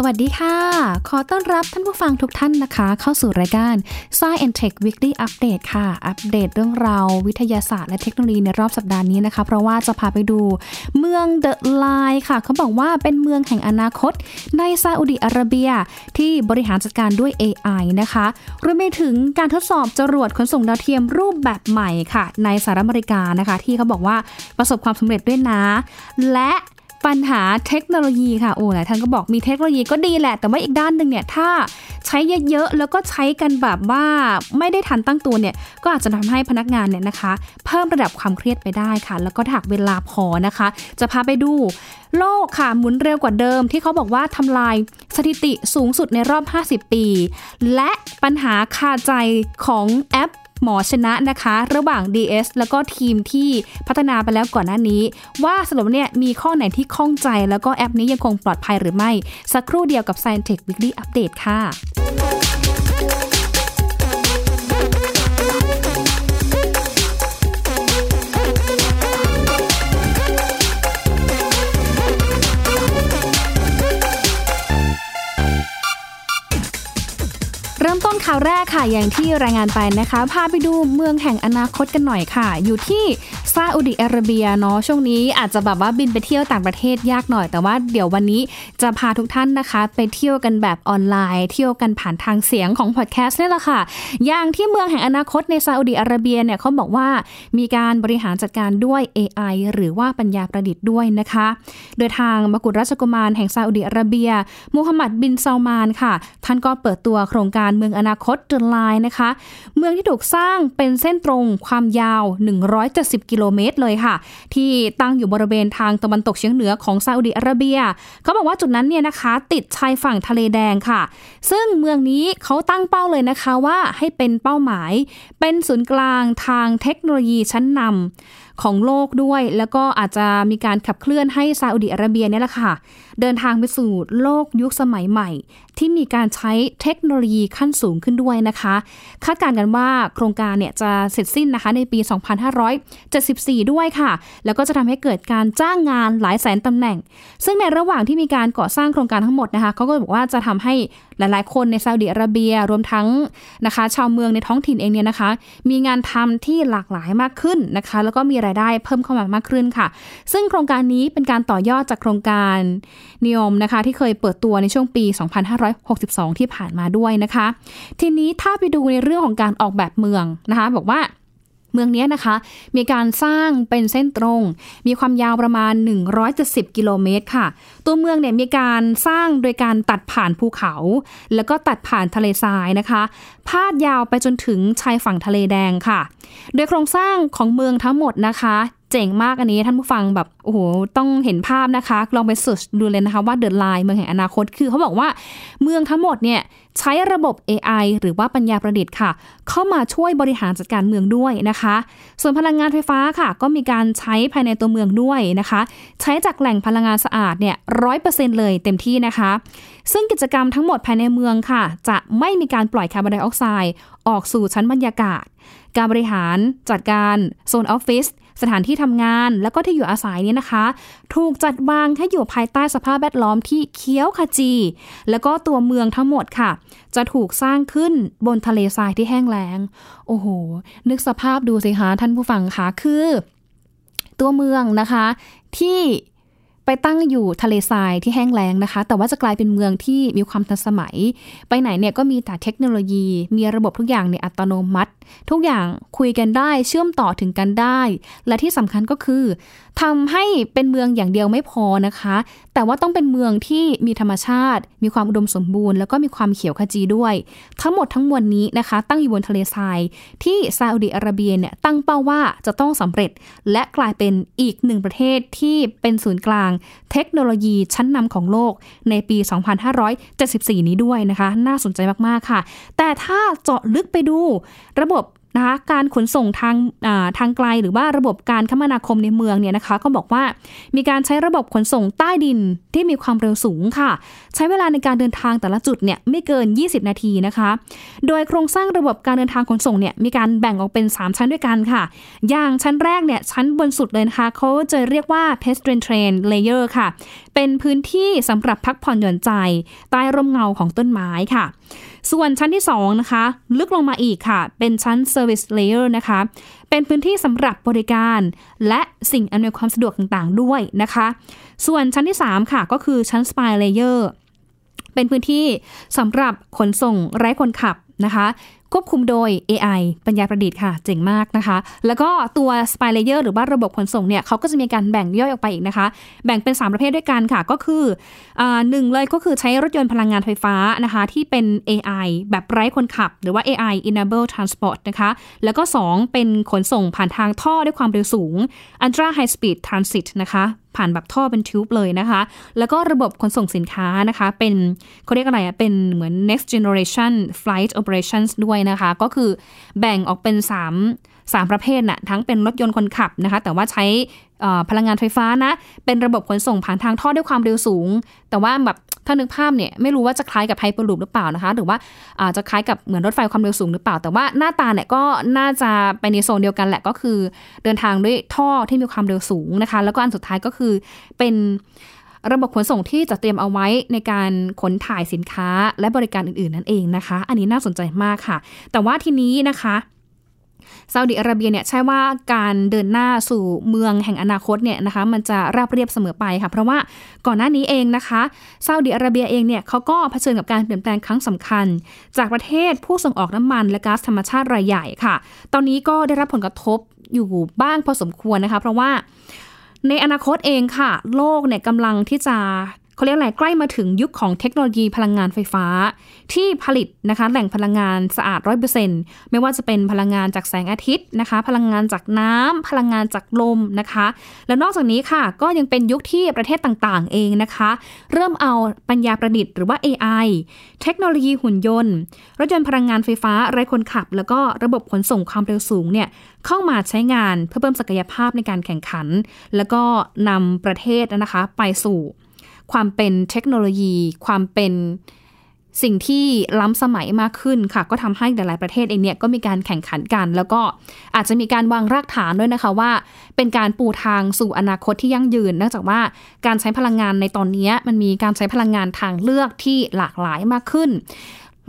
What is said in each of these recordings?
สวัสดีค่ะ ขอต้อนรับท่านผู้ฟังทุกท่านนะคะ เข้าสู่รายการ Science and Tech Weekly Update ค่ะ อัปเดตเรื่องราววิทยาศาสตร์และเทคโนโลยีในรอบสัปดาห์นี้นะคะ เพราะว่าจะพาไปดูเมืองเดอะไลน์ค่ะ เขาบอกว่าเป็นเมืองแห่งอนาคต ในซาอุดิอาระเบีย ที่บริหารจัดการด้วย AI นะคะรวมไปถึงการทดสอบจรวดขนส่งดาวเทียมรูปแบบใหม่ค่ะ ในสหรัฐอเมริกานะคะ ที่เขาบอกว่าประสบความสำเร็จด้วยนะ และ ปัญหาเทคโนโลยีค่ะโอ้หลายท่านก็บอกมีเทคโนโลยีก็ดีแหละ แต่ว่าอีกด้านหนึ่งเนี่ยถ้าใช้เยอะๆ แล้วก็ใช้กันแบบว่าไม่ได้ทันตั้งตัวเนี่ยก็อาจจะทำให้พนักงานเนี่ยนะคะ เพิ่มระดับความเครียดไปได้ค่ะ แล้วก็ถักเวลาพอนะคะ จะพาไปดูโลกค่ะหมุนเร็วกว่าเดิม ที่เขาบอกว่าทำลายสถิติสูงสุดในรอบ 50 ปี และปัญหาคาใจของแอป หมอชนะนะคะ ระหว่าง DS แล้วก็ทีมที่พัฒนาไปแล้วก่อนหน้านี้ ว่าสรุปเนี่ยมีข้อไหนที่ข้องใจ แล้วก็แอปนี้ยังคงปลอดภัยหรือไม่ สักครู่เดียวกับ Science Tech Weekly Update ค่ะ ข่าวแรกค่ะอย่างที่รายงานไปนะคะ พาไปดูเมืองแห่งอนาคตกันหน่อยค่ะ อยู่ที่ ซาอุดิอาระเบียเนาะช่วงนี้อาจจะแบบว่าบินไปเที่ยวต่างประเทศยากหน่อย แต่ว่าเดี๋ยววันนี้จะพาทุกท่านนะคะ ไปเที่ยวกันแบบออนไลน์ เที่ยวกันผ่านทางเสียงของพอดแคสต์นี่แหละค่ะ อย่างที่เมืองแห่งอนาคตในซาอุดิอาระเบียเนี่ยเขาบอกว่ามีการบริหารจัดการด้วย AI หรือว่าปัญญาประดิษฐ์ด้วยนะคะ โดยทางมกุฎราชกุมารแห่งซาอุดิอาระเบียมูฮัมหมัดบินซาลมานค่ะ ท่านก็เปิดตัวโครงการเมืองอนาคตเดนไลน์นะคะ เมืองที่ถูกสร้างเป็นเส้นตรงความยาว 170กิโลเมตรเลยค่ะ ที่ตั้งอยู่บริเวณทางตะวันตกเฉียงเหนือของซาอุดิอาระเบีย เขาบอกว่าจุดนั้นเนี่ยนะคะ ติดชายฝั่งทะเลแดงค่ะ ซึ่งเมืองนี้เขาตั้งเป้าเลยนะคะว่าให้เป็นเป้าหมาย เป็นศูนย์กลางทางเทคโนโลยีชั้นนำของโลกด้วย แล้วก็อาจจะมีการขับเคลื่อนให้ซาอุดิอาระเบียเนี่ยแหละค่ะ เดินทางไปสู่โลกยุคสมัยใหม่ ที่มีการใช้เทคโนโลยีขั้นสูงขึ้นด้วยนะคะ คาดการณ์กันว่าโครงการเนี่ยจะเสร็จสิ้นนะคะในปี 2574 ด้วยค่ะ แล้วก็จะทำให้เกิดการจ้างงานหลายแสนตำแหน่ง ซึ่งในระหว่างที่มีการก่อสร้างโครงการทั้งหมดนะคะเขาก็บอกว่าจะทำให้หลาย ๆ คนในซาอุดิอาระเบียรวมทั้งนะคะ ชาวเมืองในท้องถิ่นเองเนี่ยนะคะ มีงานทำที่หลากหลายมากขึ้นนะคะ แล้วก็มีรายได้เพิ่มเข้ามามากขึ้นค่ะ ซึ่งโครงการนี้เป็นการต่อยอดจากโครงการนิยมนะคะ ที่เคยเปิดตัวในช่วงปี 2562 ที่ผ่านมาด้วยนะคะ ทีนี้ถ้าไปดูในเรื่องของการออกแบบเมืองนะคะ บอกว่าเมืองนี้นะคะ มีการสร้างเป็นเส้นตรง มีความยาวประมาณ 170 กิโลเมตรค่ะ ตัวเมืองเนี่ยมีการสร้างโดยการตัดผ่านภูเขา แล้วก็ตัดผ่านทะเลทรายนะคะ พาดยาวไปจนถึงชายฝั่งทะเลแดงค่ะ โดยโครงสร้างของเมืองทั้งหมดนะคะ เจ๋งมากอันนี้ท่านผู้ฟังแบบโอ้โหต้องเห็นภาพนะคะ ลองไปเสิร์ชดูเลยนะคะว่าเด e l ไลน์เมืองแห่งอนาคตคือเขาบอกว่าเมืองทั้งหมดเนี่ยใช้ระบบ AI หรือว่าปัญญาประดิษฐ์ค่ะ เข้ามาช่วยบริหารจัดการเมืองด้วยนะคะ ส่วนพลังงานไฟฟ้าค่ะ ก็มีการใช้ภายในตัวเมืองด้วยนะคะ ใช้จากแหล่งพลังงานสะอาดเนี่ยร้อยเปอร์เซ็นต์เลยเต็มที่นะคะ ซึ่งกิจกรรมทั้งหมดภายในเมืองค่ะ จะไม่มีการปล่อยคาร์บอนไดออกไซด์ออกสู่ชั้นบรรยากาศ การบริหารจัดการโซนออฟฟิศ สถานที่ทำงาน แล้วก็ที่อยู่อาศัยเนี่ยนะคะ ถูกจัดวางให้อยู่ภายใต้สภาพแวดล้อมที่เคี้ยวขจี แล้วก็ตัวเมืองทั้งหมดค่ะ จะถูกสร้างขึ้นบนทะเลทรายที่แห้งแล้ง โอ้โห นึกสภาพดูสิคะท่านผู้ฟังคะคือ ตัวเมืองนะคะที่ ไปตั้งอยู่ทะเลทรายที่แห้งแล้งนะคะ แต่ว่าจะกลายเป็นเมืองที่มีความทันสมัย ไปไหนเนี่ยก็มีแต่เทคโนโลยี มีระบบทุกอย่างในอัตโนมัติ ทุกอย่างคุยกันได้เชื่อมต่อถึงกันได้ และที่สำคัญก็คือทำให้เป็นเมืองอย่างเดียวไม่พอนะคะ แต่ว่าต้องเป็นเมืองที่มีธรรมชาติ มีความอุดมสมบูรณ์แล้วก็มีความเขียวขจีด้วย ทั้งหมดทั้งมวลนี้นะคะ ตั้งอยู่บนทะเลทรายที่ซาอุดิอาระเบียเนี่ยตั้งเป้าว่าจะต้องสำเร็จและกลายเป็นอีกหนึ่งประเทศที่เป็นศูนย์กลางเทคโนโลยีชั้นนำของโลกในปี 2574 นี้ด้วยนะคะ น่าสนใจมาก ๆ ค่ะ แต่ถ้าเจาะลึกไปดูระบบ นะคะการขนส่งทางทางไกลหรือว่าระบบการคมนาคมในเมืองเนี่ยนะคะ ก็บอกว่ามีการใช้ระบบขนส่งใต้ดินที่มีความเร็วสูงค่ะ ใช้เวลาในการเดินทางแต่ละจุดเนี่ยไม่เกิน 20 นาทีนะคะ โดยโครงสร้างระบบการเดินทางขนส่งเนี่ยมีการแบ่งออกเป็น 3 ชั้นด้วยกันค่ะ อย่างชั้นแรกเนี่ยชั้นบนสุดเลยนะคะเขาจะเรียกว่า pedestrian train layer ค่ะ เป็นพื้นที่สำหรับพักผ่อนหย่อนใจ ใต้ร่มเงาของต้นไม้ค่ะ ส่วนชั้นที่2นะคะ ลึกลงมาอีกค่ะ เป็นชั้น Service Layer นะคะ เป็นพื้นที่สำหรับบริการ และสิ่งอำนวยความสะดวกต่างๆ ด้วยนะคะ ส่วนชั้นที่ 3 ค่ะ ก็คือชั้น Spy Layer เป็นพื้นที่สำหรับขนส่งไร้คนขับนะคะควบคุมโดย AI ปัญญาประดิษฐ์ค่ะ เจ๋งมากนะคะ แล้วก็ตัว Spy Layer หรือว่าระบบขนส่งเนี่ยเขาก็จะมีการแบ่งย่อยออกไปอีกนะคะ แบ่งเป็น 3 ประเภทด้วยกันค่ะ ก็คืออหนึ่งเลยก็คือใช้รถยนต์พลังงานไฟฟ้านะคะ ที่เป็น AI แบบไร้คนขับ หรือว่า AI enable transport นะคะ แล้วก็ 2 เป็นขนส่งผ่านทางท่อด้วยความเร็วสูง ultra high speed transit นะคะ ผ่านแบบท่อเป็นทิวบเลยนะคะ แล้วก็ระบบขนส่งสินค้านะคะ เป็นเขาเรียกอะไรอะเป็นเหมือน next generation flight operations ด้วยนะคะ ก็คือแบ่งออกเป็น 3 3 ประเภทนะ่ะทั้งเป็นรถยนต์คนขับนะคะ แต่ว่าใช้พลังงานไฟฟ้านะ เป็นระบบขนส่งผ่านทางท่อด้วยความเร็วสูง แต่ว่าแบบ ถ้านึกภาพเนี่ยไม่รู้ว่าจะคล้ายกับไฮเปอร์ลูปหรือเปล่านะคะ หรือว่าอาจจะคล้ายกับเหมือนรถไฟความเร็วสูงหรือเปล่า แต่ว่าหน้าตาเนี่ยก็น่าจะไปในโซนเดียวกันแหละก็คือ เดินทางด้วยท่อที่มีความเร็วสูงนะคะ แล้วก็อันสุดท้ายก็คือเป็นระบบขนส่งที่จะเตรียมเอาไว้ในการขนถ่ายสินค้าและบริการอื่นๆนั่นเองนะคะ อันนี้น่าสนใจมากค่ะ แต่ว่าทีนี้นะคะ ซาอุดิอาระเบียเนี่ยใช่ว่าการเดินหน้าสู่เมืองแห่งอนาคตเนี่ยนะคะมันจะราบเรียบเสมอไปค่ะเพราะว่าก่อนหน้านี้เองนะคะซาอุดิอาระเบียเองเนี่ยเขาก็เผชิญกับการเปลี่ยนแปลงครั้งสำคัญ จากประเทศผู้ส่งออกน้ำมันและก๊าซธรรมชาติรายใหญ่ค่ะ ตอนนี้ก็ได้รับผลกระทบอยู่บ้างพอสมควรนะคะ เพราะว่าในอนาคตเองค่ะ โลกเนี่ยกำลังที่จะ เขาเรียกอะไรใกล้มาถึงยุคของเทคโนโลยีพลังงานไฟฟ้า ที่ผลิตนะคะแหล่งพลังงานสะอาดร้อยเปอร์เซ็นต์ไม่ว่าจะเป็นพลังงานจากแสงอาทิตย์นะคะ พลังงานจากน้ำพลังงานจากลมนะคะ แล้วนอกจากนี้ค่ะก็ยังเป็นยุคที่ประเทศต่างๆ เองนะคะ เริ่มเอาปัญญาประดิษฐ์หรือว่า AI เทคโนโลยีหุ่นยนต์ รถยนต์พลังงานไฟฟ้าไร้คนขับ แล้วก็ระบบขนส่งความเร็วสูงเนี่ยเข้ามาใช้งานเพื่อเพิ่มศักยภาพในการแข่งขัน แล้วก็นำประเทศนะคะไปสู่ ความเป็นเทคโนโลยี ความเป็นสิ่งที่ล้ำสมัยมากขึ้นค่ะ ก็ทำให้หลาย ๆ ประเทศเองเนี่ยก็มีการแข่งขันกัน แล้วก็อาจจะมีการวางรากฐานด้วยนะคะว่า เป็นการปูทางสู่อนาคตที่ยั่งยืนเนื่องจากว่าการใช้พลังงานในตอนนี้มันมีการใช้พลังงานทางเลือกที่หลากหลายมากขึ้น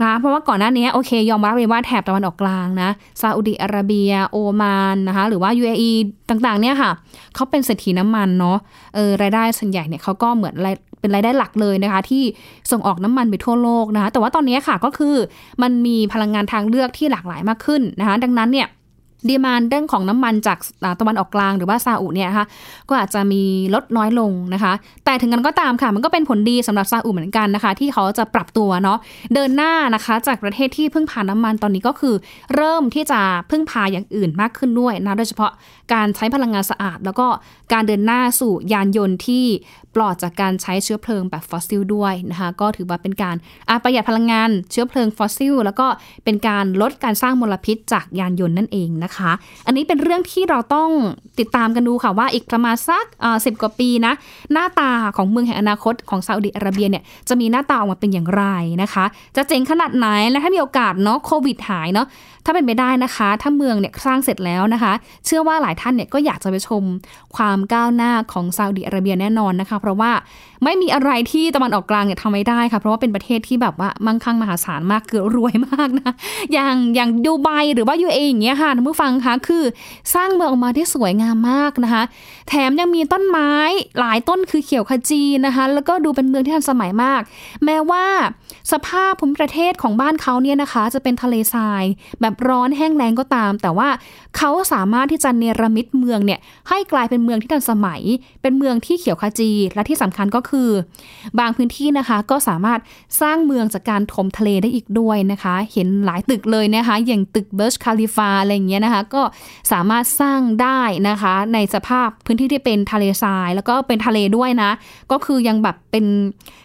นะเพราะว่าก่อนหน้านี้โอเค ยอมรับเลยว่าแถบตะวันออกกลางนะซาอุดิอาระเบีย โอมานนะคะหรือว่า UAE ต่างๆเนี่ยค่ะเขาเป็นเศรษฐีน้ำมันเนาะเออรายได้ส่วนใหญ่เนี่ยเขาก็เหมือน เป็นรายได้หลักเลยนะคะ ที่ส่งออกน้ำมันไปทั่วโลกนะคะ แต่ว่าตอนนี้ค่ะก็คือมันมีพลังงานทางเลือกที่หลากหลายมากขึ้นนะคะ ดังนั้นเนี่ยดีมานเรื่องของน้ำมันจากตะวันออกกลางหรือว่าซาอุเนี่ยนะคะก็อาจจะมีลดน้อยลงนะคะ แต่ถึงกระนั้นก็ตามค่ะ มันก็เป็นผลดีสำหรับซาอุเหมือนกันนะคะ ที่เขาจะปรับตัวเนาะเดินหน้านะคะ จากประเทศที่พึ่งพาน้ำมันตอนนี้ก็คือ เริ่มที่จะพึ่งพาอย่างอื่นมากขึ้นด้วยนะโดยเฉพาะการใช้พลังงานสะอาด แล้วก็การเดินหน้าสู่ยานยนต์ที่ ปลอดจากการใช้เชื้อเพลิงแบบฟอสซิลด้วยนะคะก็ถือว่าเป็นการประหยัดพลังงานเชื้อเพลิงฟอสซิลแล้วก็เป็นการลดการสร้างมลพิษจากยานยนต์นั่นเองนะคะ อันนี้เป็นเรื่องที่เราต้องติดตามกันดูค่ะว่าอีกประมาณสักสิบกว่าปีนะหน้าตาของเมืองแห่งอนาคตของซาอุดิอาระเบียเนี่ยจะมีหน้าตาออกมาเป็นอย่างไรนะคะ จะเจ๋งขนาดไหนและถ้ามีโอกาสเนาะโควิดหายเนาะถ้าเป็นไปได้นะคะ ถ้าเมืองเนี่ยสร้างเสร็จแล้วนะคะ เชื่อว่าหลายท่านเนี่ยก็อยากจะไปชมความก้าวหน้าของซาอุดิอาระเบียแน่นอนนะคะเพราะว่าไม่มีอะไรที่ตะวันออกกลางเนี่ยทำไม่ได้ค่ะ เพราะว่าเป็นประเทศที่แบบว่ามั่งคั่งมหาศาลมากเกือรวยมากนะ อย่างอย่างดูไบหรือว่ายูเออย่างเงี้ยค่ะท่านผู้ฟังคะคือสร้างเมืองออกมาที่สวยงามมากนะคะ แถมยังมีต้นไม้หลายต้นคือเขียวขจีนะคะ แล้วก็ดูเป็นเมืองที่ทันสมัยมาก แม้ว่า สภาพภูมิประเทศของบ้านเขาเนี่ยนะคะ จะเป็นทะเลทราย แบบร้อนแห้งแล้งก็ตาม แต่ว่าเขาสามารถที่จะเนรมิตเมืองเนี่ยให้กลายเป็นเมืองที่ทันสมัย เป็นเมืองที่เขียวขจี และที่สำคัญก็คือ บางพื้นที่นะคะก็สามารถสร้างเมืองจากการถมทะเลได้อีกด้วยนะคะ เห็นหลายตึกเลยนะคะ อย่างตึกเบิร์ชคาลิฟาอะไรอย่างเงี้ยนะคะ ก็สามารถสร้างได้นะคะ ในสภาพพื้นที่ที่เป็นทะเลทราย แล้วก็เป็นทะเลด้วยนะ ก็คือยังแบบเป็น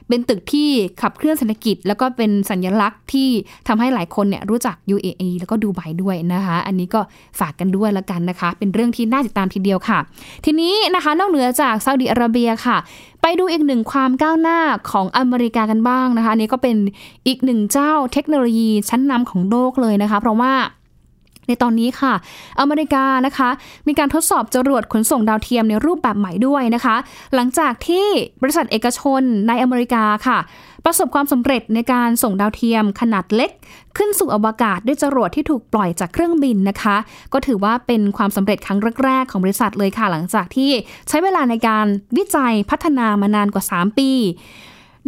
เป็นตึกที่ขับเคลื่อนเศรษฐกิจแล้วก็เป็นสัญลักษณ์ที่ทำให้หลายคนเนี่ยรู้จัก UAE แล้วก็ดูไบด้วยนะคะ อันนี้ก็ฝากกันด้วยแล้วกันนะคะ เป็นเรื่องที่น่าติดตามทีเดียวค่ะ ทีนี้นะคะนอกเหนือจากซาอุดิอาระเบียค่ะ ไปดูอีกหนึ่งความก้าวหน้าของอเมริกากันบ้างนะคะอันนี้ก็เป็นอีกหนึ่งเจ้าเทคโนโลยีชั้นนำของโลกเลยนะคะ เพราะว่า ในตอนนี้ค่ะ อเมริกานะคะ มีการทดสอบจรวดขนส่งดาวเทียมในรูปแบบใหม่ด้วยนะคะ หลังจากที่บริษัทเอกชนในอเมริกาค่ะ ประสบความสำเร็จในการส่งดาวเทียมขนาดเล็ก ขึ้นสู่อวกาศด้วยจรวดที่ถูกปล่อยจากเครื่องบินนะคะ ก็ถือว่าเป็นความสำเร็จครั้งแรกๆของบริษัทเลยค่ะ หลังจากที่ใช้เวลาในการวิจัยพัฒนามานานกว่า 3 ปี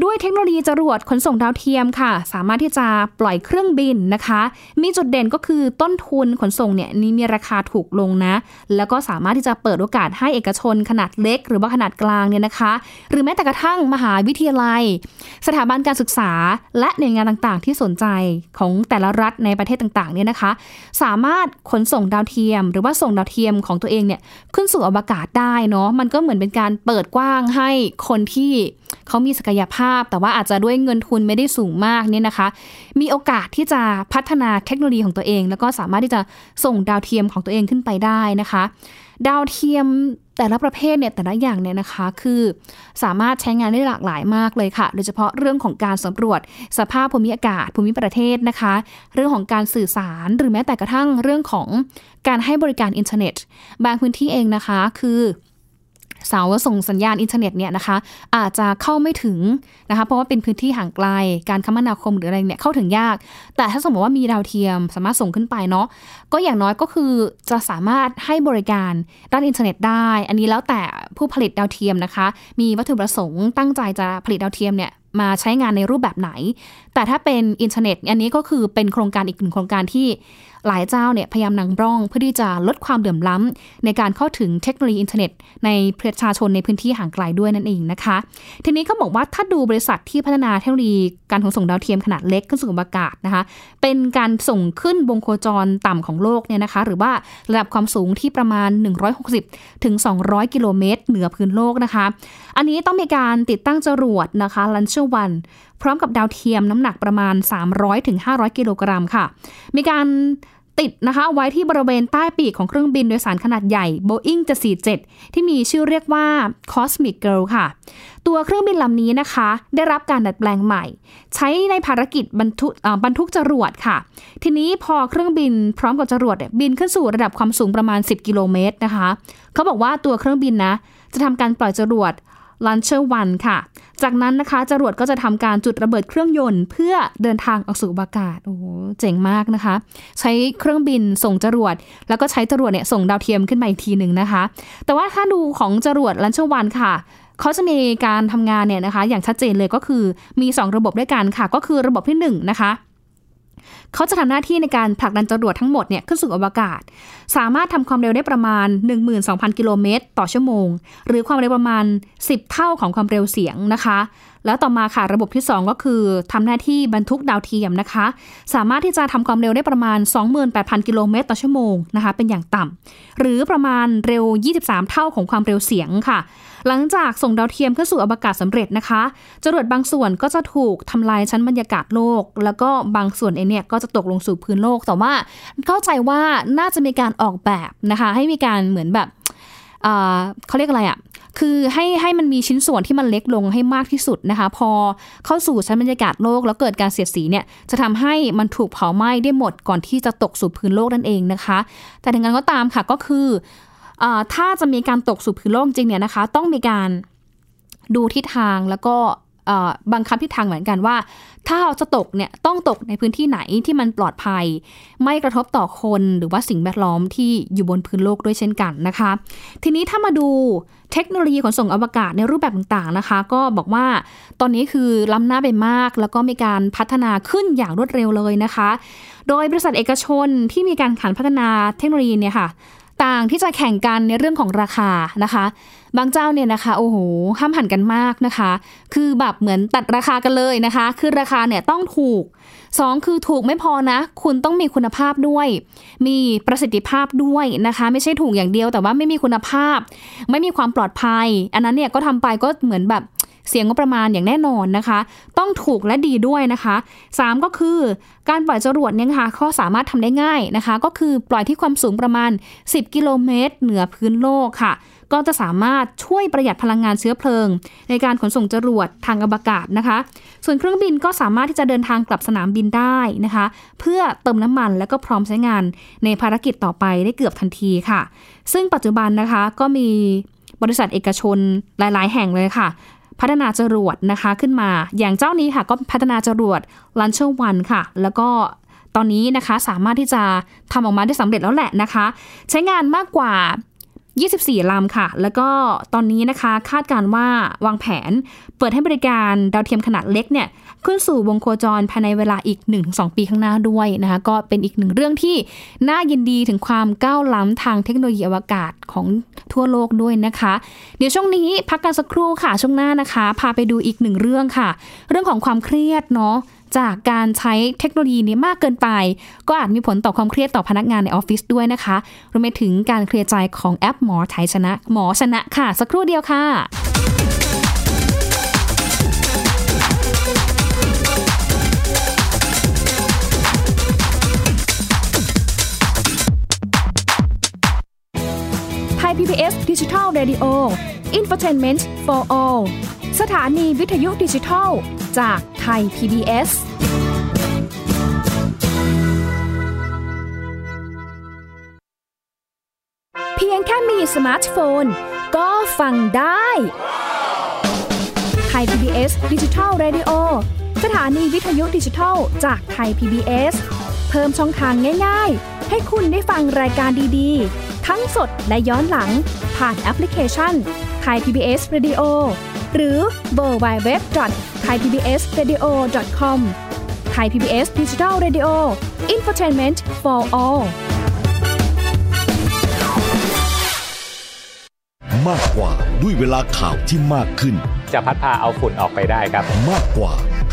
ด้วยเทคโนโลยีจรวดขนส่งดาวเทียมค่ะ สามารถที่จะปล่อยเครื่องบินนะคะ มีจุดเด่นก็คือต้นทุนขนส่งเนี่ยนี่มีราคาถูกลงนะ แล้วก็สามารถที่จะเปิดโอกาสให้เอกชนขนาดเล็ก หรือว่าขนาดกลางเนี่ยนะคะ หรือแม้แต่กระทั่งมหาวิทยาลัย สถาบันการศึกษา และหน่วยงานต่างๆ ที่สนใจของแต่ละรัฐในประเทศต่างๆเนี่ยนะคะ สามารถขนส่งดาวเทียม หรือว่าส่งดาวเทียมของตัวเองเนี่ยขึ้นสู่อวกาศได้เนาะมันก็เหมือนเป็นการเปิดกว้างให้คนที่เขามีศักยภาพ แต่ว่าอาจจะด้วยเงินทุนไม่ได้สูงมากเนี่ยนะคะ มีโอกาสที่จะพัฒนาเทคโนโลยีของตัวเอง แล้วก็สามารถที่จะส่งดาวเทียมของตัวเองขึ้นไปได้นะคะ ดาวเทียมแต่ละประเภทเนี่ยแต่ละอย่างเนี่ยนะคะคือสามารถใช้งานได้หลากหลายมากเลยค่ะ โดยเฉพาะเรื่องของการสำรวจ สภาพภูมิอากาศภูมิประเทศนะคะ เรื่องของการสื่อสารหรือแม้แต่กระทั่งเรื่องของการให้บริการอินเทอร์เน็ต บางพื้นที่เองนะคะคือ เสาส่งสัญญาณอินเทอร์เน็ตเนี่ยนะคะ อาจจะเข้าไม่ถึงนะคะ เพราะว่าเป็นพื้นที่ห่างไกล การคมนาคมหรืออะไรเนี่ยเข้าถึงยาก แต่ถ้าสมมติว่ามีดาวเทียมสามารถส่งขึ้นไปเนาะก็อย่างน้อยก็คือจะสามารถให้บริการด้านอินเทอร์เน็ตได้ อันนี้แล้วแต่ผู้ผลิตดาวเทียมนะคะ มีวัตถุประสงค์ตั้งใจจะผลิตดาวเทียมเนี่ยมาใช้งานในรูปแบบไหน แต่ถ้าเป็นอินเทอร์เน็ต อันนี้ก็คือเป็นโครงการอีกหนึ่งโครงการที่หลายเจ้าเนี่ยพยายามนำร่องเพื่อที่จะลดความเหลื่อมล้ำในการเข้าถึงเทคโนโลยีอินเทอร์เน็ต ในประชาชนในพื้นที่ห่างไกลด้วยนั่นเองนะคะ ทีนี้เขาบอกว่าถ้าดูบริษัทที่พัฒนาเทคโนโลยีการขนส่งดาวเทียมขนาดเล็กขึ้นสู่อวกาศนะคะ เป็นการส่งขึ้นวงโคจรต่ำของโลกเนี่ยนะคะ หรือว่าระดับความสูงที่ประมาณ 160ถึง200 กิโลเมตร เหนือพื้นโลกนะคะ อันนี้ต้องมีการติดตั้งจรวดนะคะลันเชอร์วันพร้อมกับดาวเทียมน้ำหนักประมาณ 300-500 กิโลกรัมค่ะ มีการติดนะคะไว้ที่บริเวณใต้ปีกของเครื่องบินโดยสารขนาดใหญ่ Boeing 747 ที่มีชื่อเรียกว่า Cosmic Girl ค่ะ ตัวเครื่องบินลำนี้นะคะ ได้รับการดัดแปลงใหม่ ใช้ในภารกิจบรรทุกบรรทุกจรวดค่ะ ทีนี้พอเครื่องบินพร้อมกับจรวดบินขึ้นสู่ระดับความสูงประมาณ 10 กิโลเมตรนะคะ เขาบอกว่าตัวเครื่องบินนะ จะทำการปล่อยจรวด Launcher 1ค่ะ จากนั้นนะคะจรวดก็จะทำการจุดระเบิดเครื่องยนต์ เพื่อเดินทางออกสู่อากาศโอ้โหเจ๋งมากนะคะ ใช้เครื่องบินส่งจรวด แล้วก็ใช้จรวดเนี่ยส่งดาวเทียมขึ้นมาอีกทีหนึ่งนะคะ แต่ว่าถ้าดูของจรวด Launcher 1ค่ะเขาจะมีการทำงานเนี่ยนะคะ อย่างชัดเจนเลยก็คือมี 2 ระบบด้วยกันค่ะ ก็คือระบบที่1นะคะ เขาจะทำหน้าที่ในการผลักดันจรวดทั้งหมดเนี่ยขึ้นสู่อวกาศ สามารถทำความเร็วได้ประมาณ 12,000 กิโลเมตร ต่อชั่วโมง หรือความเร็วประมาณ 10 เท่าของความเร็วเสียงนะคะแล้วต่อมาค่ะระบบที่ 2 ก็คือทำหน้าที่บรรทุกดาวเทียมนะคะ สามารถที่จะทำความเร็วได้ประมาณ 28,000 กิโลเมตรต่อชั่วโมงนะคะเป็นอย่างต่ำหรือประมาณเร็ว 23 เท่าของความเร็วเสียงค่ะ หลังจากส่งดาวเทียมขึ้นสู่อวกาศสำเร็จนะคะจรวดบางส่วนก็จะถูกทำลายชั้นบรรยากาศโลก แล้วก็บางส่วนเองเนี่ยก็จะตกลงสู่พื้นโลกแต่ว่าเข้าใจว่าน่าจะมีการออกแบบนะคะ ให้มีการเหมือนแบบ เขาเรียกอะไรอะ่ะ คือให้ให้มันมีชิ้นส่วนที่มันเล็กลงให้มากที่สุดนะคะ พอเข้าสู่ชั้นบรรยากาศโลกแล้วเกิดการเสียดสีเนี่ย จะทำให้มันถูกเผาไหม้ได้หมดก่อนที่จะตกสู่พื้นโลกนั่นเองนะคะ แต่ถึงงั้นก็ตามค่ะก็คือถ้าจะมีการตกสู่พื้นโลกจริงเนี่ยนะคะ ต้องมีการดูทิศทางแล้วก็ บังคับทิศทางเหมือนกันว่า ถ้าเราจะตกเนี่ยต้องตกในพื้นที่ไหนที่มันปลอดภัย ไม่กระทบต่อคนหรือว่าสิ่งแวดล้อมที่อยู่บนพื้นโลกด้วยเช่นกันนะคะ ทีนี้ถ้ามาดูเทคโนโลยีขนส่งอวกาศในรูปแบบต่างๆนะคะ ก็บอกว่าตอนนี้คือล้ำหน้าไปมาก แล้วก็มีการพัฒนาขึ้นอย่างรวดเร็วเลยนะคะ โดยบริษัทเอกชนที่มีการขันพัฒนาเทคโนโลยีเนี่ยค่ะ ต่างที่จะแข่งกันในเรื่องของราคานะคะ บางเจ้าเนี่ยนะคะโอ้โหห้ามหันกันมากนะคะ คือแบบเหมือนตัดราคากันเลยนะคะ คือราคาเนี่ยต้องถูก 2 คือถูกไม่พอนะ คุณต้องมีคุณภาพด้วย มีประสิทธิภาพด้วยนะคะ ไม่ใช่ถูกอย่างเดียวแต่ว่าไม่มีคุณภาพ ไม่มีความปลอดภัย อันนั้นเนี่ยก็ทำไปก็เหมือนแบบ เสียงงบประมาณอย่างแน่นอนนะคะ ต้องถูกและดีด้วยนะคะ 3 ก็คือการปล่อยจรวดเนี่ยค่ะเขาสามารถทำได้ง่ายนะคะ ก็คือปล่อยที่ความสูงประมาณ 10 กิโลเมตร เหนือพื้นโลกค่ะ ก็จะสามารถช่วยประหยัดพลังงานเชื้อเพลิง ในการขนส่งจรวดทางอวกาศนะคะ ส่วนเครื่องบินก็สามารถที่จะเดินทางกลับสนามบินได้นะคะ เพื่อเติมน้ำมันและก็พร้อมใช้งานในภารกิจต่อไปได้เกือบทันทีค่ะ ซึ่งปัจจุบันนะคะก็มีบริษัทเอกชนหลาย ๆ แห่งเลยค่ะ พัฒนาจรวดนะคะขึ้นมา อย่างเจ้านี้ค่ะก็พัฒนาจรวดลันเชอร์วันค่ะ แล้วก็ตอนนี้นะคะสามารถที่จะทำออกมาได้สำเร็จแล้วแหละนะคะ ใช้งานมากกว่า 24 ลำค่ะ แล้วก็ตอนนี้นะคะคาดการว่าวางแผนเปิดให้บริการดาวเทียมขนาดเล็กเนี่ย ขึ้นสู่วงโคจรภายในเวลาอีก 1-2 ปีข้างหน้าด้วยนะคะก็เป็นอีกหนึ่งเรื่องที่น่ายินดีถึงความก้าวล้ำทางเทคโนโลยีอวกาศของทั่วโลกด้วยนะคะ เดี๋ยวช่วงนี้พักกันสักครู่ค่ะช่วงหน้านะคะ พาไปดูอีกหนึ่งเรื่องค่ะ เรื่องของความเครียดเนาะจากการใช้เทคโนโลยีนี้มากเกินไป ก็อาจมีผลต่อความเครียดต่อพนักงานในออฟฟิศด้วยนะคะรวมไปถึงการเคลียร์ใจของแอปหมอไทยชนะ หมอชนะค่ะ สักครู่เดียวค่ะ PBS ดิจิทัล Radio Infotainment for All สถานีวิทยุดิจิทัล จากไทย PBS เพียงแค่มีสมาร์ทโฟน ก็ฟังได้ไทย PBS ดิจิทัล Radio สถานีวิทยุดิจิทัลจากไทย PBS เพิ่มช่องทางง่าย ๆ ให้คุณได้ฟังรายการดีๆ ทั้งสดและย้อนหลังผ่านแอปพลิเคชันไทย PBS Radio หรือเวอร์ไบเว็บไทยพีบีเอสเรดิโอคอมไทยพีบีเอสดิจิทัลเรดิโออินฟอร์ทนเมนต์ for all มากกว่าด้วยเวลาข่าวที่มากขึ้น จะพัดพาเอาฝุ่นออกไปได้ครับ มากกว่า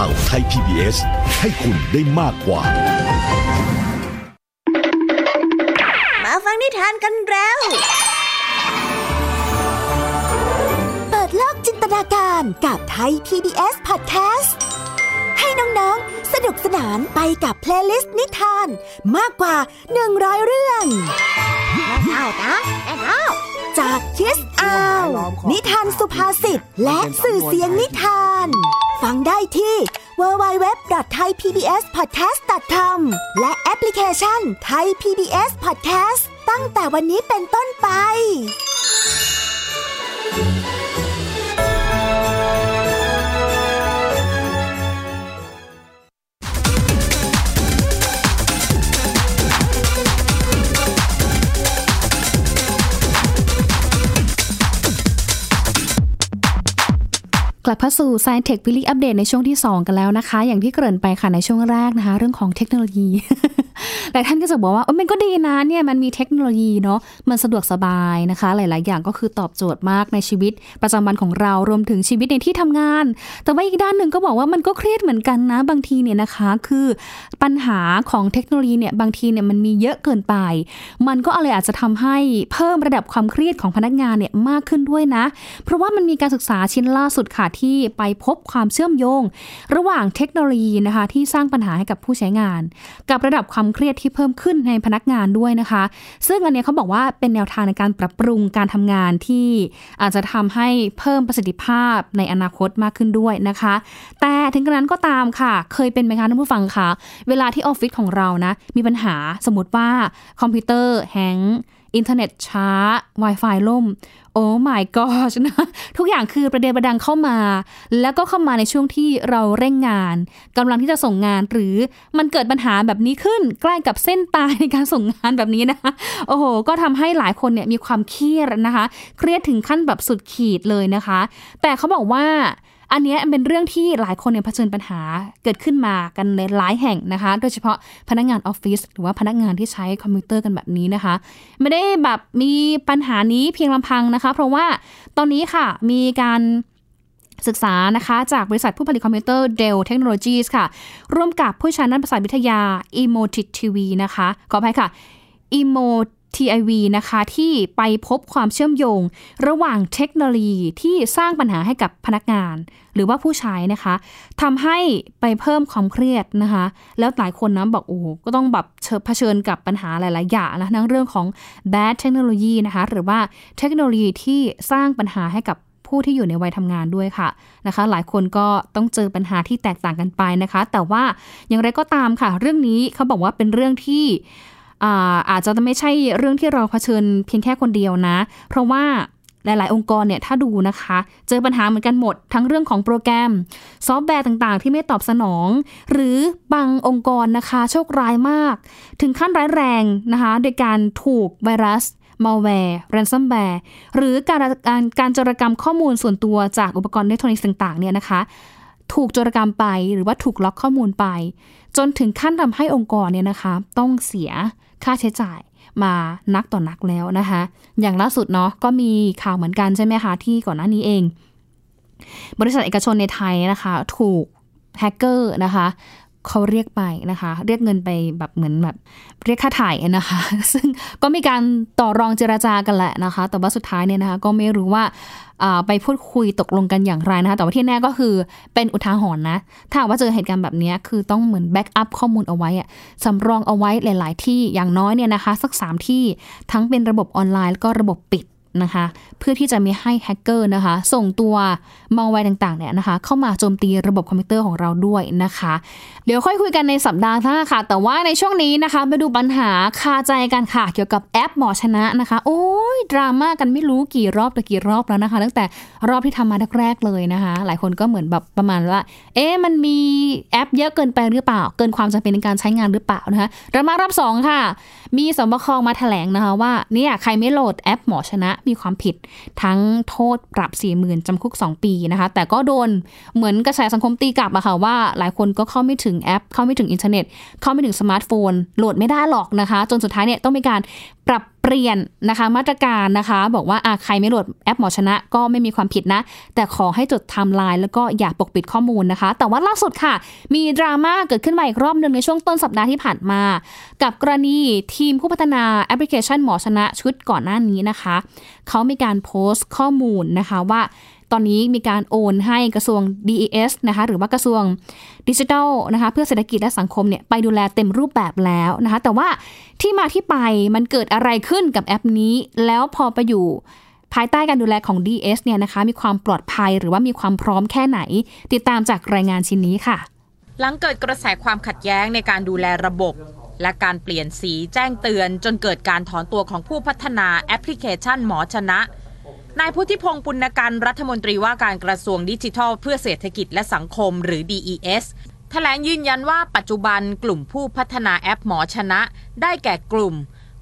ข่าวไทย PBS ให้คุณได้มากกว่า มาฟังนิทานกันแล้ว เปิดโลกจินตนาการกับไทย PBS Podcast ให้น้องๆ สนุกสนานไปกับ playlist นิทานมากกว่า 100 เรื่องเอานะเอา จาก Kids อาวนิทานสุภาษิตและสื่อเสียงนิทาน ฟังได้ที่ www.thaipbspodcast.com และแอปพลิเคชัน Thai PBS Podcast ตั้งแต่วันนี้เป็นต้นไป กลับเข้าสู่ Science Tech Weekly Update ในช่วงที่ 2 กันแล้วนะคะ อย่างที่เกริ่นไปค่ะในช่วงแรกนะคะ เรื่องของเทคโนโลยี หลายท่านก็จะบอกว่ามันก็ดีนะเนี่ยมันมีเทคโนโลยีเนาะมันสะดวกสบายนะคะ หลาย ๆ อย่างก็คือตอบโจทย์มากในชีวิต ประจำวันของเรารวมถึงชีวิตในที่ทำงาน แต่ว่าอีกด้านหนึ่งก็บอกว่ามันก็เครียดเหมือนกันนะ บางทีเนี่ยนะคะ คือปัญหาของเทคโนโลยีเนี่ยบางทีเนี่ยมันมีเยอะเกินไป มันก็อะไรอาจจะทำให้เพิ่มระดับความเครียดของพนักงานเนี่ยมากขึ้นด้วยนะ เพราะว่ามันมีการศึกษาชิ้นล่าสุดค่ะที่ไปพบความเชื่อมโยง ระหว่างเทคโนโลยีนะคะ ที่สร้างปัญหาให้กับผู้ใช้งาน กับระดับความเครียดที่เพิ่มขึ้นในพนักงานด้วยนะคะ ซึ่งอันนี้เขาบอกว่าเป็นแนวทางในการปรับปรุงการทำงานที่อาจจะทำให้เพิ่มประสิทธิภาพในอนาคตมากขึ้นด้วยนะคะ แต่ถึงกระนั้นก็ตามค่ะ เคยเป็นไหมคะท่านผู้ฟังคะเวลาที่ออฟฟิศของเรานะมีปัญหาสมมติว่าคอมพิวเตอร์แฮงอินเทอร์เน็ตช้า Wi-Fi ล่ม โอ้ my god นะ ทุกอย่างคือประเด็นประดังเข้ามา แล้วก็เข้ามาในช่วงที่เราเร่งงานกำลังที่จะส่งงานหรือมันเกิดปัญหาแบบนี้ขึ้น ใกล้กับเส้นตายในการส่งงานแบบนี้นะคะโอ้โห ก็ทำให้หลายคนเนี่ยมีความเครียดนะคะ เครียดถึงขั้นแบบสุดขีดเลยนะคะ แต่เขาบอกว่า อันนี้เป็นเรื่องที่หลายคนเนี่ยเผชิญปัญหาเกิดขึ้นมากันในหลายแห่งนะคะ โดยเฉพาะพนักงานออฟฟิศหรือว่าพนักงานที่ใช้คอมพิวเตอร์กันแบบนี้นะคะ ไม่ได้แบบมีปัญหานี้เพียงลำพังนะคะ เพราะว่าตอนนี้ค่ะมีการศึกษานะคะจากบริษัทผู้ผลิตคอมพิวเตอร์ Dell Technologies ค่ะ ร่วมกับผู้ชานักภาษาวิทยา Emotic TV นะคะขออภัยค่ะ Emo TIV นะคะที่ไปพบความเชื่อมโยง ระหว่างเทคโนโลยีที่สร้างปัญหาให้กับพนักงาน หรือว่าผู้ใช้นะคะทำให้ไปเพิ่มความเครียดนะคะแล้วหลายคนนะบอกโอ้ก็ต้องแบบเผชิญกับปัญหาหลาย ๆ อย่างนะทั้งเรื่องของ bad technology นะคะหรือว่าเทคโนโลยีที่สร้างปัญหาให้กับผู้ที่อยู่ในวัยทำงานด้วยค่ะนะคะ หลายคนก็ต้องเจอปัญหาที่แตกต่างกันไปนะคะ แต่ว่าอย่างไรก็ตามค่ะ เรื่องนี้เขาบอกว่าเป็นเรื่องที่ อาอาจจะไม่ใช่เรื่องที่เราเผชิญเพียงแค่คนเดียวนะ เพราะว่าหลาย ๆ องค์กรเนี่ยถ้าดูนะคะ เจอปัญหาเหมือนกันหมด ทั้งเรื่องของโปรแกรม ซอฟต์แวร์ต่างๆ ที่ไม่ตอบสนอง หรือบางองค์กรนะคะ โชคร้ายมาก ถึงขั้นร้ายแรงนะคะโดยการถูกไวรัส malware ransomware หรือการการการโจรกรรมข้อมูลส่วนตัวจากอุปกรณ์อิเล็กทรอนิกส์ต่างๆเนี่ยนะคะถูกโจรกรรมไปหรือว่าถูกล็อกข้อมูลไป จนถึงขั้นทำให้องค์กรเนี่ยนะคะ ต้องเสีย ค่าใช้จ่ายมานักต่อนักแล้วนะคะ อย่างล่าสุดเนาะก็มีข่าวเหมือนกันใช่ไหมคะ ที่ก่อนหน้านี้เอง บริษัทเอกชนในไทยนะคะ ถูกแฮกเกอร์นะคะ เขาเรียกไปนะคะ เรียกเงินไปแบบเหมือนแบบเรียกค่าถ่ายนะคะ ซึ่งก็มีการต่อรองเจราจากันแหละนะคะ แต่ว่าสุดท้ายเนี่ยนะคะก็ไม่รู้ว่าไปพูดคุยตกลงกันอย่างไรนะคะ แต่ว่าที่แน่ก็คือเป็นอุทาหรณ์นะ ถ้าว่าเจอเหตุการณ์แบบนี้คือต้องเหมือนแบ็กอัพข้อมูลเอาไว้อะสำรองเอาไว้หลาย ๆ ที่อย่างน้อยเนี่ยนะคะ สัก 3 ที่ทั้งเป็นระบบออนไลน์แล้วก็ระบบปิด นะคะ เพื่อที่จะไม่ให้แฮกเกอร์นะคะ ส่งตัวมอลไวต่างๆเนี่ยนะคะ เข้ามาโจมตีระบบคอมพิวเตอร์ของเราด้วยนะคะ เดี๋ยวค่อยคุยกันในสัปดาห์หน้าค่ะ แต่ว่าในช่วงนี้นะคะไปดูปัญหาคาใจกันค่ะ เกี่ยวกับแอปหมอชนะนะคะ โอ้ยดราม่ากันไม่รู้กี่รอบต่อกี่รอบแล้วนะคะ ตั้งแต่รอบที่ทำมาแรกๆเลยนะคะ หลายคนก็เหมือนแบบประมาณว่า เอ๊ะมันมีแอปเยอะเกินไปหรือเปล่า เกินความจำเป็นในการใช้งานหรือเปล่านะคะดราม่ารอบ2ค่ะ มีศบคมาแถลงนะคะว่าเนี่ยใครไม่โหลดแอปหมอชนะมีความผิดทั้งโทษปรับ 40,000จำคุก 2 ปีนะคะ แต่ก็โดนเหมือนกระแสสังคมตีกลับอะค่ะว่า หลายคนก็เข้าไม่ถึงแอป เข้าไม่ถึงอินเทอร์เน็ต เข้าไม่ถึงสมาร์ทโฟน โหลดไม่ได้หรอกนะคะ จนสุดท้ายเนี่ยต้องมีการปรับ เปลี่ยนนะคะมาตรการนะคะ บอกว่าใครไม่โหลดแอปหมอชนะก็ไม่มีความผิดนะ แต่ขอให้จดไทม์ไลน์แล้วก็อย่าปกปิดข้อมูลนะคะ แต่ว่าล่าสุดค่ะ มีดราม่าเกิดขึ้นมาอีกรอบหนึ่งในช่วงต้นสัปดาห์ที่ผ่านมา กับกรณีทีมผู้พัฒนาแอปพลิเคชันหมอชนะชุดก่อนหน้านี้นะคะ เขามีการโพสต์ข้อมูลนะคะว่า ตอนนี้มีการโอนให้กระทรวง DES นะคะหรือว่ากระทรวงดิจิทัลนะคะเพื่อเศรษฐกิจและสังคมเนี่ยไปดูแลเต็มรูปแบบแล้วนะคะแต่ว่าที่มาที่ไปมันเกิดอะไรขึ้นกับแอปนี้ แล้วพอไปอยู่ภายใต้การดูแลของ DS เนี่ยนะคะมีความปลอดภัยหรือว่ามีความพร้อมแค่ไหน ติดตามจากรายงานชิ้นนี้ค่ะ หลังเกิดกระแสความขัดแย้งในการดูแลระบบ และการเปลี่ยนสีแจ้งเตือน จนเกิดการถอนตัวของผู้พัฒนาแอปพลิเคชันหมอชนะ นายพุทธิพงศ์ปุณกันรัฐมนตรีว่าการกระทรวงดิจิทัล เพื่อเศรษฐกิจและสังคมหรือ DES แถลงยืนยันว่าปัจจุบันกลุ่มผู้พัฒนาแอปหมอชนะ ได้แก่กลุ่ม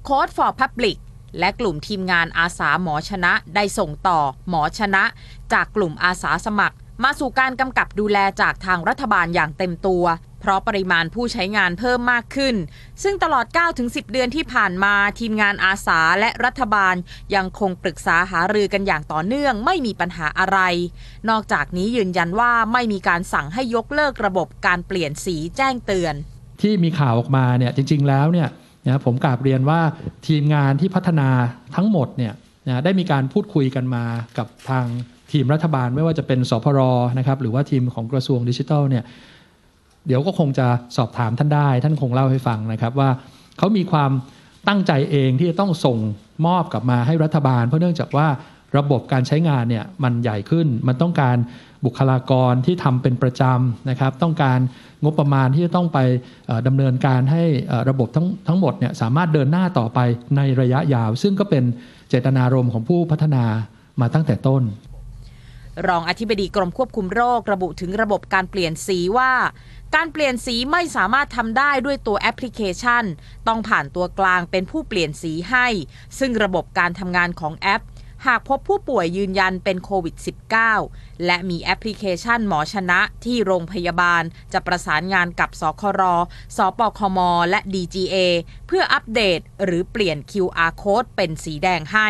Code for Public และกลุ่มทีมงานอาสาหมอชนะ ได้ส่งต่อหมอชนะ จากกลุ่มอาสาสมัคร มาสู่การกำกับดูแลจากทางรัฐบาลอย่างเต็มตัว เพราะปริมาณผู้ใช้งานเพิ่มมากขึ้น ซึ่งตลอด 9-10 เดือนที่ผ่านมาทีมงานอาสาและรัฐบาลยังคงปรึกษาหารือกันอย่างต่อเนื่องไม่มีปัญหาอะไร นอกจากนี้ยืนยันว่าไม่มีการสั่งให้ยกเลิกระบบการเปลี่ยนสีแจ้งเตือน ที่มีข่าวออกมาเนี่ยจริง ๆ แล้วเนี่ยนะผมกราบเรียนว่าทีมงานที่พัฒนาทั้งหมดเนี่ยนะได้มีการพูดคุยกันมากับทางทีมรัฐบาลไม่ว่าจะเป็นสพรนะครับหรือว่าทีมของกระทรวงดิจิทัลเนี่ย เดี๋ยวก็คงจะสอบถามท่านได้ ท่านคงเล่าให้ฟังนะครับว่าเขามีความตั้งใจเองที่จะต้องส่งมอบกลับมาให้รัฐบาล เพราะเนื่องจากว่าระบบการใช้งานเนี่ยมันใหญ่ขึ้น มันต้องการบุคลากรที่ทำเป็นประจำนะครับ ต้องการงบประมาณที่จะต้องไปดำเนินการให้ระบบทั้งทั้งหมดเนี่ยสามารถเดินหน้าต่อไปในระยะยาว ซึ่งก็เป็นเจตนารมณ์ของผู้พัฒนามาตั้งแต่ต้น รองอธิบดีกรมควบคุมโรคระบุถึงระบบการเปลี่ยนสีว่า การเปลี่ยนสีไม่สามารถทำได้ด้วยตัวแอปพลิเคชัน ต้องผ่านตัวกลางเป็นผู้เปลี่ยนสีให้ ซึ่งระบบการทำงานของแอป หากพบผู้ป่วยยืนยันเป็นโควิด -19 และมีแอปพลิเคชันหมอชนะที่โรงพยาบาล จะประสานงานกับสครสปคม และ DGA เพื่ออัปเดต หรือเปลี่ยน QR code เป็นสีแดงให้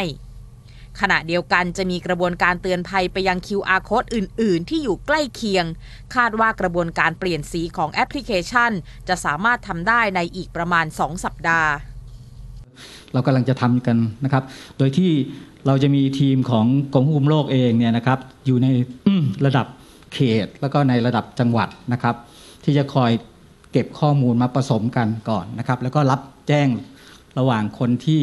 ขณะเดียวกันจะมีกระบวนการเตือนภัยไปยัง QR code อื่น ๆ ที่อยู่ใกล้เคียง คาดว่ากระบวนการเปลี่ยนสีของแอปพลิเคชัน จะสามารถทำได้ในอีกประมาณ 2 สัปดาห์ เรากำลังจะทำกันนะครับ โดยที่เราจะมีทีมของกรมควบคุมโรคเองเนี่ยนะครับ อยู่ในระดับเขตแล้วก็ในระดับจังหวัดนะครับ ที่จะคอยเก็บข้อมูลมาผสมกันก่อนนะครับ แล้วก็รับแจ้ง ระหว่างคนที่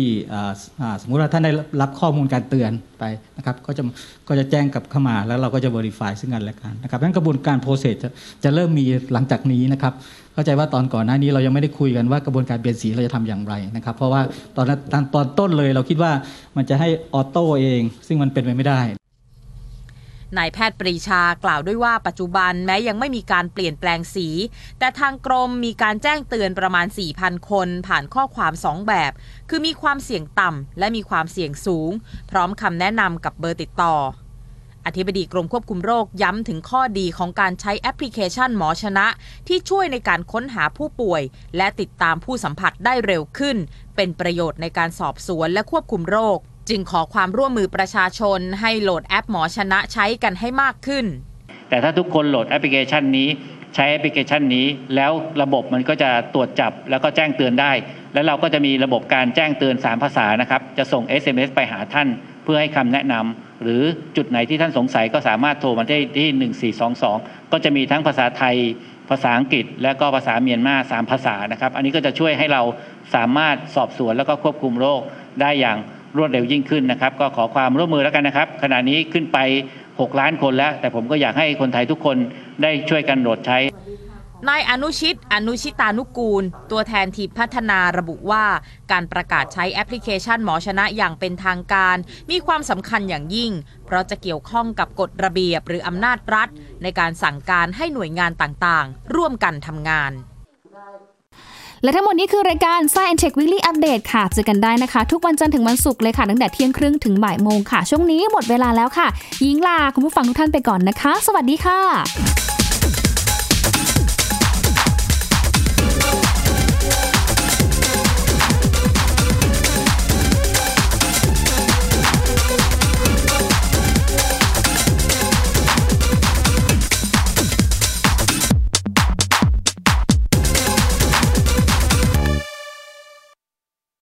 สมมุติว่าท่านได้รับข้อมูลการเตือนไปนะครับก็จะก็จะแจ้งกลับเข้ามาแล้วเราก็จะ verify ซึ่งกันและกันนะครับนั้นกระบวนการ process จะจะเริ่มมีหลังจากนี้นะครับเข้าใจว่าตอนก่อนหน้านี้เรายังไม่ได้คุยกันว่ากระบวนการเปลี่ยนสีเราจะทำอย่างไรนะครับ เพราะว่าตอนนั้นตอนตอนต้นเลยเราคิดว่ามันจะให้ออโต้เอง ซึ่งมันเป็นไปไม่ได้ นายแพทย์ปรีชากล่าวด้วยว่าปัจจุบันแม้ยังไม่มีการเปลี่ยนแปลงสี แต่ทางกรมมีการแจ้งเตือนประมาณ 4,000 คน ผ่านข้อความ 2 แบบ คือมีความเสี่ยงต่ำและมีความเสี่ยงสูง พร้อมคำแนะนำกับเบอร์ติดต่อ อธิบดีกรมควบคุมโรคย้ำถึงข้อดีของการใช้แอปพลิเคชันหมอชนะ ที่ช่วยในการค้นหาผู้ป่วย และติดตามผู้สัมผัสได้เร็วขึ้น เป็นประโยชน์ในการสอบสวนและควบคุมโรค จึงขอความร่วมมือประชาชนให้โหลดแอปหมอชนะใช้กันให้มากขึ้น แต่ถ้าทุกคนโหลดแอปพลิเคชันนี้ ใช้แอปพลิเคชันนี้ แล้วระบบมันก็จะตรวจจับแล้วก็แจ้งเตือนได้ แล้วเราก็จะมีระบบการแจ้งเตือน 3 ภาษานะครับจะส่ง SMS ไปหาท่านเพื่อให้คำแนะนำหรือจุดไหนที่ท่านสงสัยก็สามารถโทรมาได้ที่ 1422 ก็จะมีทั้งภาษาไทย ภาษาอังกฤษ และก็ภาษาเมียนมาสามภาษานะครับ อันนี้ก็จะช่วยให้เราสามารถสอบสวนแล้วก็ควบคุมโรคได้อย่าง รวดเร็วยิ่งขึ้นนะครับ ก็ขอความร่วมมือแล้วกันนะครับ ขณะนี้ขึ้นไป 6 ล้านคนแล้ว แต่ผมก็อยากให้คนไทยทุกคนได้ช่วยกันโหลดใช้นายอนุชิต อนุชิตานุกูล ตัวแทนทีมพัฒนาระบุว่า การประกาศใช้แอปพลิเคชันหมอชนะอย่างเป็นทางการ มีความสำคัญอย่างยิ่ง เพราะจะเกี่ยวข้องกับกฎระเบียบหรืออำนาจรัฐ ในการสั่งการให้หน่วยงานต่างๆ ร่วมกันทำงาน และทั้งหมดนี้คือรายการ Science Tech Weekly Update ค่ะ เจอกันได้นะคะ ทุกวันจันทร์ถึงวันศุกร์เลยค่ะ ตั้งแต่เที่ยงครึ่งถึงบ่ายโมงค่ะ ช่วงนี้หมดเวลาแล้วค่ะ ยิงลาคุณผู้ฟังทุกท่านไปก่อนนะคะ สวัสดีค่ะ